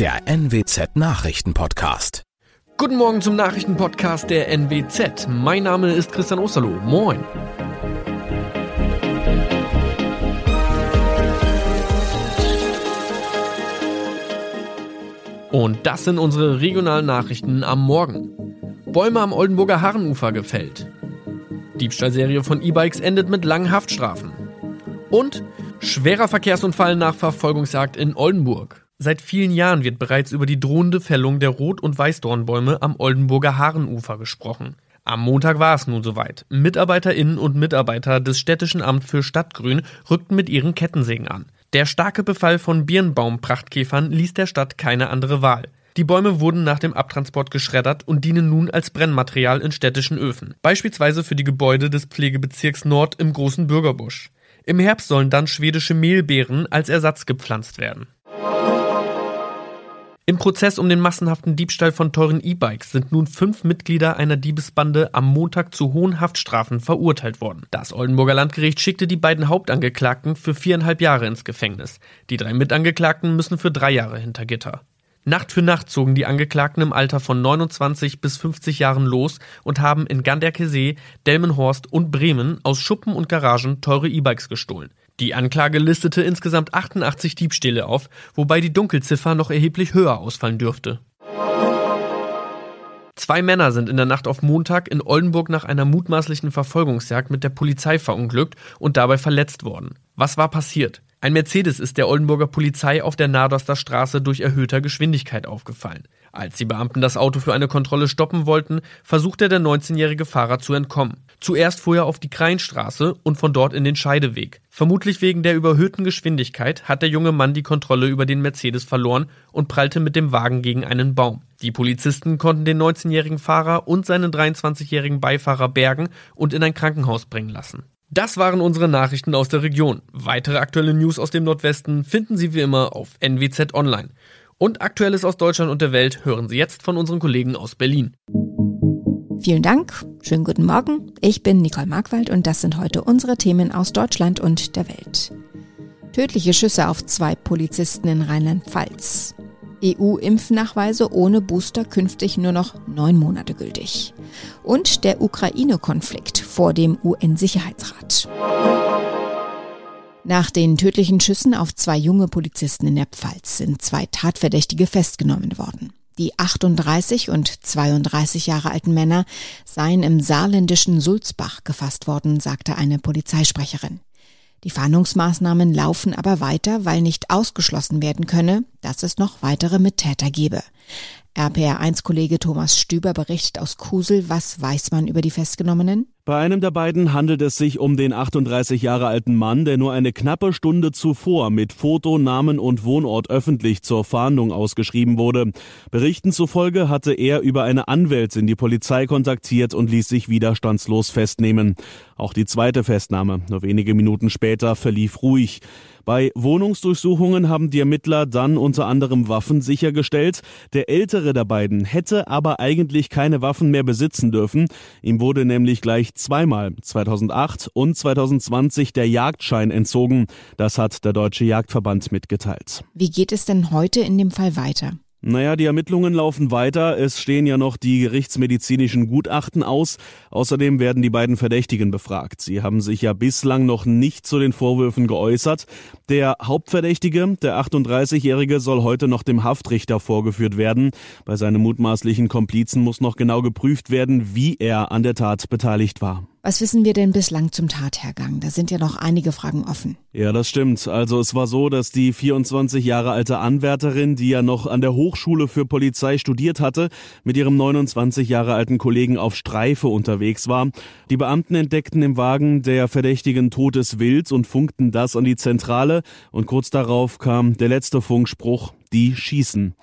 der NWZ Nachrichtenpodcast. Guten Morgen zum Nachrichtenpodcast der NWZ. Mein Name ist Christian Osterloh. Moin. Und das sind unsere regionalen Nachrichten am Morgen. Bäume am Oldenburger Harrenufer gefällt. Diebstahlserie von E-Bikes endet mit langen Haftstrafen. Und schwerer Verkehrsunfall nach Verfolgungsjagd in Oldenburg. Seit vielen Jahren wird bereits über die drohende Fällung der Rot- und Weißdornbäume am Oldenburger Haarenufer gesprochen. Am Montag war es nun soweit. MitarbeiterInnen und Mitarbeiter des Städtischen Amt für Stadtgrün rückten mit ihren Kettensägen an. Der starke Befall von Birnbaumprachtkäfern ließ der Stadt keine andere Wahl. Die Bäume wurden nach dem Abtransport geschreddert und dienen nun als Brennmaterial in städtischen Öfen, beispielsweise für die Gebäude des Pflegebezirks Nord im Großen Bürgerbusch. Im Herbst sollen dann schwedische Mehlbeeren als Ersatz gepflanzt werden. Im Prozess um den massenhaften Diebstahl von teuren E-Bikes sind nun fünf Mitglieder einer Diebesbande am Montag zu hohen Haftstrafen verurteilt worden. Das Oldenburger Landgericht schickte die beiden Hauptangeklagten für viereinhalb Jahre ins Gefängnis. Die drei Mitangeklagten müssen für drei Jahre hinter Gitter. Nacht für Nacht zogen die Angeklagten im Alter von 29 bis 50 Jahren los und haben in Ganderkesee, Delmenhorst und Bremen aus Schuppen und Garagen teure E-Bikes gestohlen. Die Anklage listete insgesamt 88 Diebstähle auf, wobei die Dunkelziffer noch erheblich höher ausfallen dürfte. Zwei Männer sind in der Nacht auf Montag in Oldenburg nach einer mutmaßlichen Verfolgungsjagd mit der Polizei verunglückt und dabei verletzt worden. Was war passiert? Ein Mercedes ist der Oldenburger Polizei auf der Nadoster Straße durch erhöhter Geschwindigkeit aufgefallen. Als die Beamten das Auto für eine Kontrolle stoppen wollten, versuchte der 19-jährige Fahrer zu entkommen. Zuerst fuhr er auf die Kreinstraße und von dort in den Scheideweg. Vermutlich wegen der überhöhten Geschwindigkeit hat der junge Mann die Kontrolle über den Mercedes verloren und prallte mit dem Wagen gegen einen Baum. Die Polizisten konnten den 19-jährigen Fahrer und seinen 23-jährigen Beifahrer bergen und in ein Krankenhaus bringen lassen. Das waren unsere Nachrichten aus der Region. Weitere aktuelle News aus dem Nordwesten finden Sie wie immer auf NWZ Online. Und Aktuelles aus Deutschland und der Welt hören Sie jetzt von unseren Kollegen aus Berlin. Vielen Dank, schönen guten Morgen. Ich bin Nicole Markwald und das sind heute unsere Themen aus Deutschland und der Welt. Tödliche Schüsse auf zwei Polizisten in Rheinland-Pfalz. EU-Impfnachweise ohne Booster künftig nur noch neun Monate gültig. Und der Ukraine-Konflikt vor dem UN-Sicherheitsrat. Nach den tödlichen Schüssen auf zwei junge Polizisten in der Pfalz sind zwei Tatverdächtige festgenommen worden. Die 38 und 32 Jahre alten Männer seien im saarländischen Sulzbach gefasst worden, sagte eine Polizeisprecherin. Die Fahndungsmaßnahmen laufen aber weiter, weil nicht ausgeschlossen werden könne, dass es noch weitere Mittäter gebe. RPR1-Kollege Thomas Stüber berichtet aus Kusel, was weiß man über die Festgenommenen? Bei einem der beiden handelt es sich um den 38 Jahre alten Mann, der nur eine knappe Stunde zuvor mit Foto, Namen und Wohnort öffentlich zur Fahndung ausgeschrieben wurde. Berichten zufolge hatte er über eine Anwältin die Polizei kontaktiert und ließ sich widerstandslos festnehmen. Auch die zweite Festnahme, nur wenige Minuten später, verlief ruhig. Bei Wohnungsdurchsuchungen haben die Ermittler dann unter anderem Waffen sichergestellt. Der ältere der beiden hätte aber eigentlich keine Waffen mehr besitzen dürfen. Ihm wurde nämlich gleich zweimal 2008 und 2020 der Jagdschein entzogen. Das hat der Deutsche Jagdverband mitgeteilt. Wie geht es denn heute in dem Fall weiter? Naja, die Ermittlungen laufen weiter. Es stehen ja noch die gerichtsmedizinischen Gutachten aus. Außerdem werden die beiden Verdächtigen befragt. Sie haben sich ja bislang noch nicht zu den Vorwürfen geäußert. Der Hauptverdächtige, der 38-Jährige, soll heute noch dem Haftrichter vorgeführt werden. Bei seinem mutmaßlichen Komplizen muss noch genau geprüft werden, wie er an der Tat beteiligt war. Was wissen wir denn bislang zum Tathergang? Da sind ja noch einige Fragen offen. Ja, das stimmt. Also es war so, dass die 24 Jahre alte Anwärterin, die ja noch an der Hochschule für Polizei studiert hatte, mit ihrem 29 Jahre alten Kollegen auf Streife unterwegs war. Die Beamten entdeckten im Wagen der Verdächtigen totes Wild und funkten das an die Zentrale und kurz darauf kam der letzte Funkspruch, die schießen.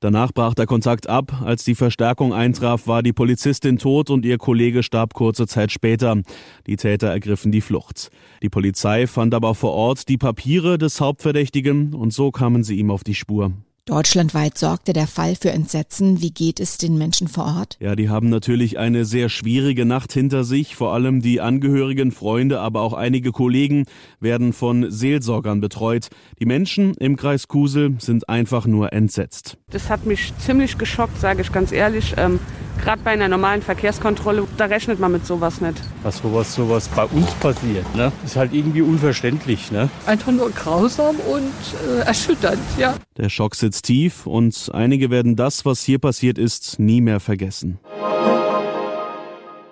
Danach brach der Kontakt ab. Als die Verstärkung eintraf, war die Polizistin tot und ihr Kollege starb kurze Zeit später. Die Täter ergriffen die Flucht. Die Polizei fand aber vor Ort die Papiere des Hauptverdächtigen und so kamen sie ihm auf die Spur. Deutschlandweit sorgte der Fall für Entsetzen. Wie geht es den Menschen vor Ort? Ja, die haben natürlich eine sehr schwierige Nacht hinter sich. Vor allem die Angehörigen, Freunde, aber auch einige Kollegen werden von Seelsorgern betreut. Die Menschen im Kreis Kusel sind einfach nur entsetzt. Das hat mich ziemlich geschockt, sage ich ganz ehrlich. Gerade bei einer normalen Verkehrskontrolle, da rechnet man mit sowas nicht. Dass sowas, sowas bei uns passiert, ne? ist halt irgendwie unverständlich. Ne? Einfach nur grausam und äh, erschütternd, ja. Der Schock sitzt tief und einige werden das, was hier passiert ist, nie mehr vergessen.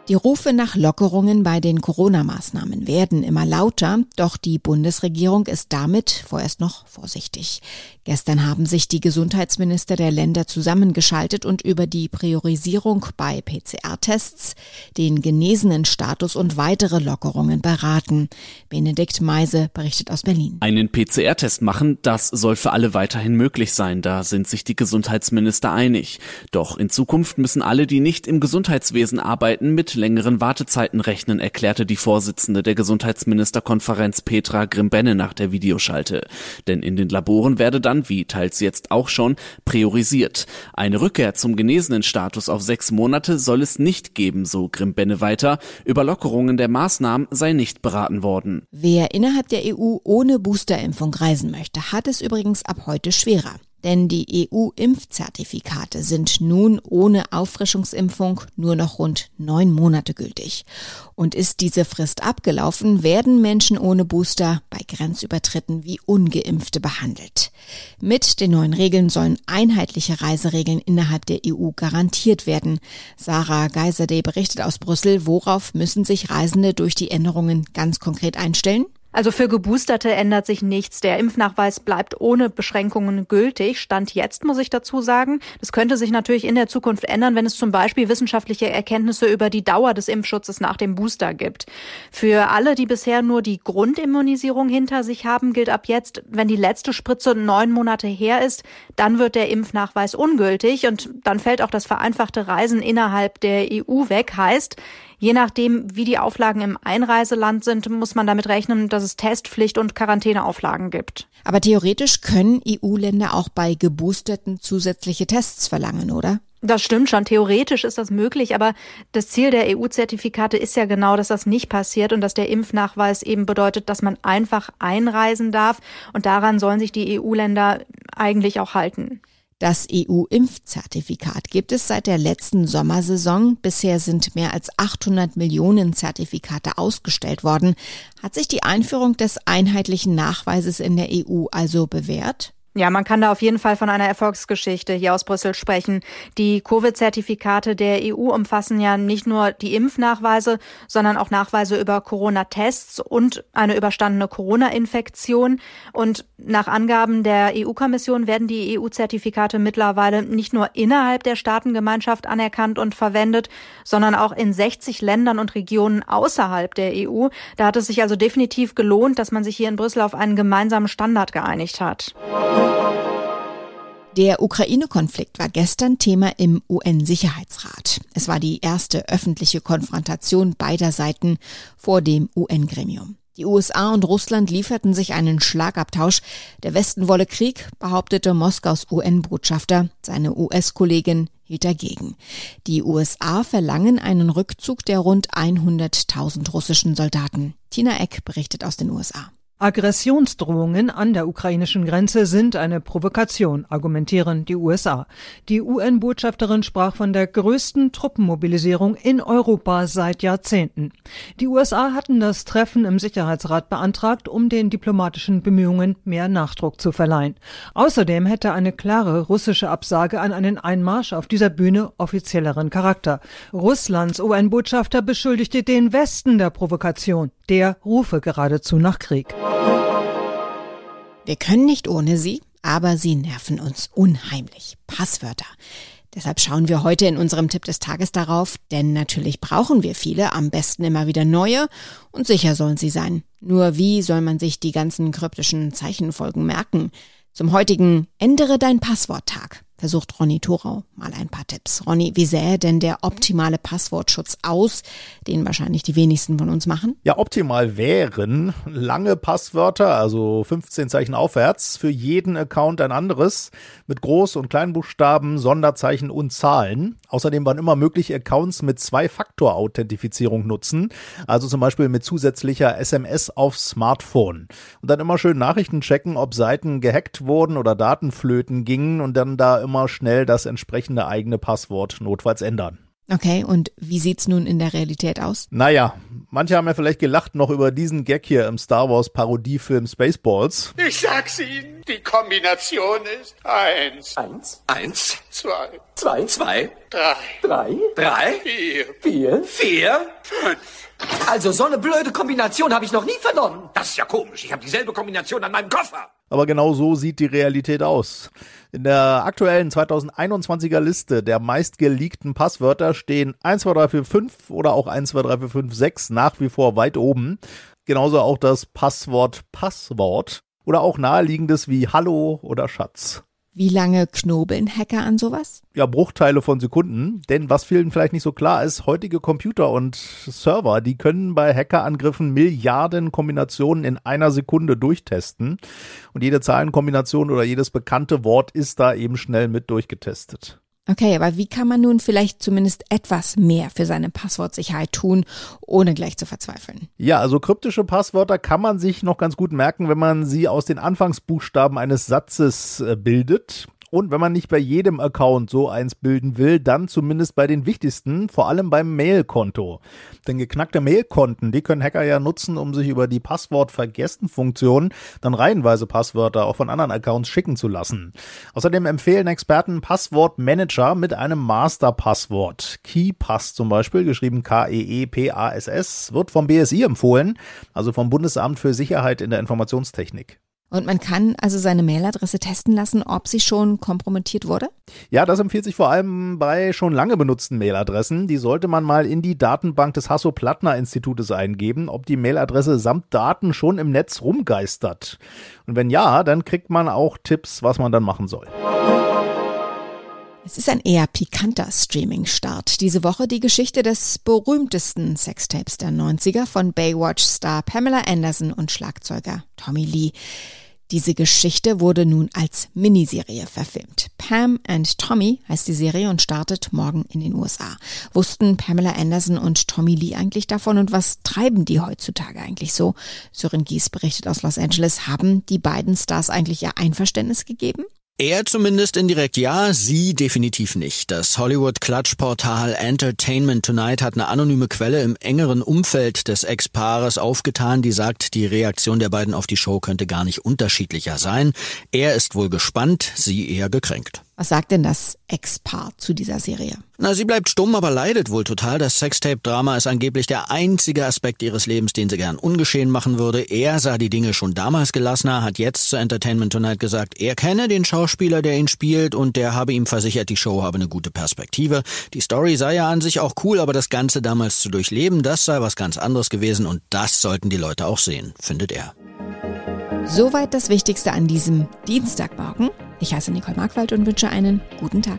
Die Rufe nach Lockerungen bei den Corona-Maßnahmen werden immer lauter, doch die Bundesregierung ist damit vorerst noch vorsichtig. Gestern haben sich die Gesundheitsminister der Länder zusammengeschaltet und über die Priorisierung bei PCR-Tests, den genesenen Status und weitere Lockerungen beraten. Benedikt Meise berichtet aus Berlin. Einen PCR-Test machen, das soll für alle weiterhin möglich sein. Da sind sich die Gesundheitsminister einig. Doch in Zukunft müssen alle, die nicht im Gesundheitswesen arbeiten, mit längeren Wartezeiten rechnen, erklärte die Vorsitzende der Gesundheitsministerkonferenz Petra Grimbenne nach der Videoschalte. Denn in den Laboren werde dann wie teils jetzt auch schon, priorisiert. Eine Rückkehr zum genesenen Status auf sechs Monate soll es nicht geben, so Grimbenne weiter. Über Lockerungen der Maßnahmen sei nicht beraten worden. Wer innerhalb der EU ohne Boosterimpfung reisen möchte, hat es übrigens ab heute schwerer denn die EU-Impfzertifikate sind nun ohne Auffrischungsimpfung nur noch rund neun Monate gültig. Und ist diese Frist abgelaufen, werden Menschen ohne Booster bei Grenzübertritten wie ungeimpfte behandelt. Mit den neuen Regeln sollen einheitliche Reiseregeln innerhalb der EU garantiert werden. Sarah Geiserde berichtet aus Brüssel, worauf müssen sich Reisende durch die Änderungen ganz konkret einstellen? Also für Geboosterte ändert sich nichts. Der Impfnachweis bleibt ohne Beschränkungen gültig. Stand jetzt, muss ich dazu sagen. Das könnte sich natürlich in der Zukunft ändern, wenn es zum Beispiel wissenschaftliche Erkenntnisse über die Dauer des Impfschutzes nach dem Booster gibt. Für alle, die bisher nur die Grundimmunisierung hinter sich haben, gilt ab jetzt, wenn die letzte Spritze neun Monate her ist, dann wird der Impfnachweis ungültig und dann fällt auch das vereinfachte Reisen innerhalb der EU weg. Heißt, Je nachdem, wie die Auflagen im Einreiseland sind, muss man damit rechnen, dass es Testpflicht und Quarantäneauflagen gibt. Aber theoretisch können EU-Länder auch bei Geboosterten zusätzliche Tests verlangen, oder? Das stimmt schon. Theoretisch ist das möglich, aber das Ziel der EU-Zertifikate ist ja genau, dass das nicht passiert und dass der Impfnachweis eben bedeutet, dass man einfach einreisen darf. Und daran sollen sich die EU-Länder eigentlich auch halten. Das EU-Impfzertifikat gibt es seit der letzten Sommersaison. Bisher sind mehr als 800 Millionen Zertifikate ausgestellt worden. Hat sich die Einführung des einheitlichen Nachweises in der EU also bewährt? Ja, man kann da auf jeden Fall von einer Erfolgsgeschichte hier aus Brüssel sprechen. Die Covid-Zertifikate der EU umfassen ja nicht nur die Impfnachweise, sondern auch Nachweise über Corona-Tests und eine überstandene Corona-Infektion. Und nach Angaben der EU-Kommission werden die EU-Zertifikate mittlerweile nicht nur innerhalb der Staatengemeinschaft anerkannt und verwendet, sondern auch in 60 Ländern und Regionen außerhalb der EU. Da hat es sich also definitiv gelohnt, dass man sich hier in Brüssel auf einen gemeinsamen Standard geeinigt hat. Der Ukraine-Konflikt war gestern Thema im UN-Sicherheitsrat. Es war die erste öffentliche Konfrontation beider Seiten vor dem UN-Gremium. Die USA und Russland lieferten sich einen Schlagabtausch. Der Westen wolle Krieg, behauptete Moskaus UN-Botschafter. Seine US-Kollegin hielt dagegen. Die USA verlangen einen Rückzug der rund 100.000 russischen Soldaten. Tina Eck berichtet aus den USA. Aggressionsdrohungen an der ukrainischen Grenze sind eine Provokation, argumentieren die USA. Die UN-Botschafterin sprach von der größten Truppenmobilisierung in Europa seit Jahrzehnten. Die USA hatten das Treffen im Sicherheitsrat beantragt, um den diplomatischen Bemühungen mehr Nachdruck zu verleihen. Außerdem hätte eine klare russische Absage an einen Einmarsch auf dieser Bühne offizielleren Charakter. Russlands UN-Botschafter beschuldigte den Westen der Provokation. Der rufe geradezu nach Krieg. Wir können nicht ohne sie, aber sie nerven uns unheimlich. Passwörter. Deshalb schauen wir heute in unserem Tipp des Tages darauf, denn natürlich brauchen wir viele, am besten immer wieder neue und sicher sollen sie sein. Nur wie soll man sich die ganzen kryptischen Zeichenfolgen merken? Zum heutigen Ändere dein Passwort-Tag versucht Ronny Thorau mal ein paar Tipps. Ronny, wie sähe denn der optimale Passwortschutz aus, den wahrscheinlich die wenigsten von uns machen? Ja, optimal wären lange Passwörter, also 15 Zeichen aufwärts, für jeden Account ein anderes, mit Groß- und Kleinbuchstaben, Sonderzeichen und Zahlen. Außerdem waren immer möglich Accounts mit Zwei-Faktor-Authentifizierung nutzen, also zum Beispiel mit zusätzlicher SMS auf Smartphone. Und dann immer schön Nachrichten checken, ob Seiten gehackt wurden oder Datenflöten gingen und dann da immer schnell das entsprechende eigene Passwort notfalls ändern. Okay, und wie sieht's nun in der Realität aus? Naja, manche haben ja vielleicht gelacht noch über diesen Gag hier im Star Wars Parodiefilm Spaceballs. Ich sag's Ihnen, die Kombination ist eins. Eins. Eins. Zwei. Zwei. Zwei. Drei. Drei. Drei. Vier. Vier. Vier. Fünf. Also so eine blöde Kombination habe ich noch nie vernommen. Das ist ja komisch. Ich habe dieselbe Kombination an meinem Koffer. Aber genau so sieht die Realität aus. In der aktuellen 2021er Liste der meistgeleakten Passwörter stehen 12345 oder auch 123456 nach wie vor weit oben. Genauso auch das Passwort Passwort oder auch naheliegendes wie Hallo oder Schatz. Wie lange knobeln Hacker an sowas? Ja, Bruchteile von Sekunden. Denn was vielen vielleicht nicht so klar ist, heutige Computer und Server, die können bei Hackerangriffen Milliarden Kombinationen in einer Sekunde durchtesten. Und jede Zahlenkombination oder jedes bekannte Wort ist da eben schnell mit durchgetestet. Okay, aber wie kann man nun vielleicht zumindest etwas mehr für seine Passwortsicherheit tun, ohne gleich zu verzweifeln? Ja, also kryptische Passwörter kann man sich noch ganz gut merken, wenn man sie aus den Anfangsbuchstaben eines Satzes äh, bildet. Und wenn man nicht bei jedem Account so eins bilden will, dann zumindest bei den wichtigsten, vor allem beim Mailkonto. Denn geknackte Mailkonten, die können Hacker ja nutzen, um sich über die Passwort-Vergessen-Funktion dann reihenweise Passwörter auch von anderen Accounts schicken zu lassen. Außerdem empfehlen Experten Passwortmanager mit einem Master-Passwort. KeyPass zum Beispiel, geschrieben K-E-E-P-A-S-S, wird vom BSI empfohlen, also vom Bundesamt für Sicherheit in der Informationstechnik. Und man kann also seine Mailadresse testen lassen, ob sie schon kompromittiert wurde? Ja, das empfiehlt sich vor allem bei schon lange benutzten Mailadressen. Die sollte man mal in die Datenbank des Hasso-Plattner-Institutes eingeben, ob die Mailadresse samt Daten schon im Netz rumgeistert. Und wenn ja, dann kriegt man auch Tipps, was man dann machen soll. Es ist ein eher pikanter Streaming-Start. Diese Woche die Geschichte des berühmtesten Sextapes der 90er von Baywatch-Star Pamela Anderson und Schlagzeuger Tommy Lee. Diese Geschichte wurde nun als Miniserie verfilmt. Pam and Tommy heißt die Serie und startet morgen in den USA. Wussten Pamela Anderson und Tommy Lee eigentlich davon und was treiben die heutzutage eigentlich so? Sören Gies berichtet aus Los Angeles. Haben die beiden Stars eigentlich ihr Einverständnis gegeben? Er zumindest indirekt ja, sie definitiv nicht. Das Hollywood-Klatschportal Entertainment Tonight hat eine anonyme Quelle im engeren Umfeld des Ex-Paares aufgetan, die sagt, die Reaktion der beiden auf die Show könnte gar nicht unterschiedlicher sein. Er ist wohl gespannt, sie eher gekränkt. Was sagt denn das Ex-Paar zu dieser Serie? Na, sie bleibt stumm, aber leidet wohl total. Das Sextape-Drama ist angeblich der einzige Aspekt ihres Lebens, den sie gern ungeschehen machen würde. Er sah die Dinge schon damals gelassener, hat jetzt zu Entertainment Tonight gesagt, er kenne den Schauspieler, der ihn spielt und der habe ihm versichert, die Show habe eine gute Perspektive. Die Story sei ja an sich auch cool, aber das Ganze damals zu durchleben, das sei was ganz anderes gewesen und das sollten die Leute auch sehen, findet er. Soweit das Wichtigste an diesem Dienstagmorgen. Ich heiße Nicole Markwald und wünsche einen guten Tag.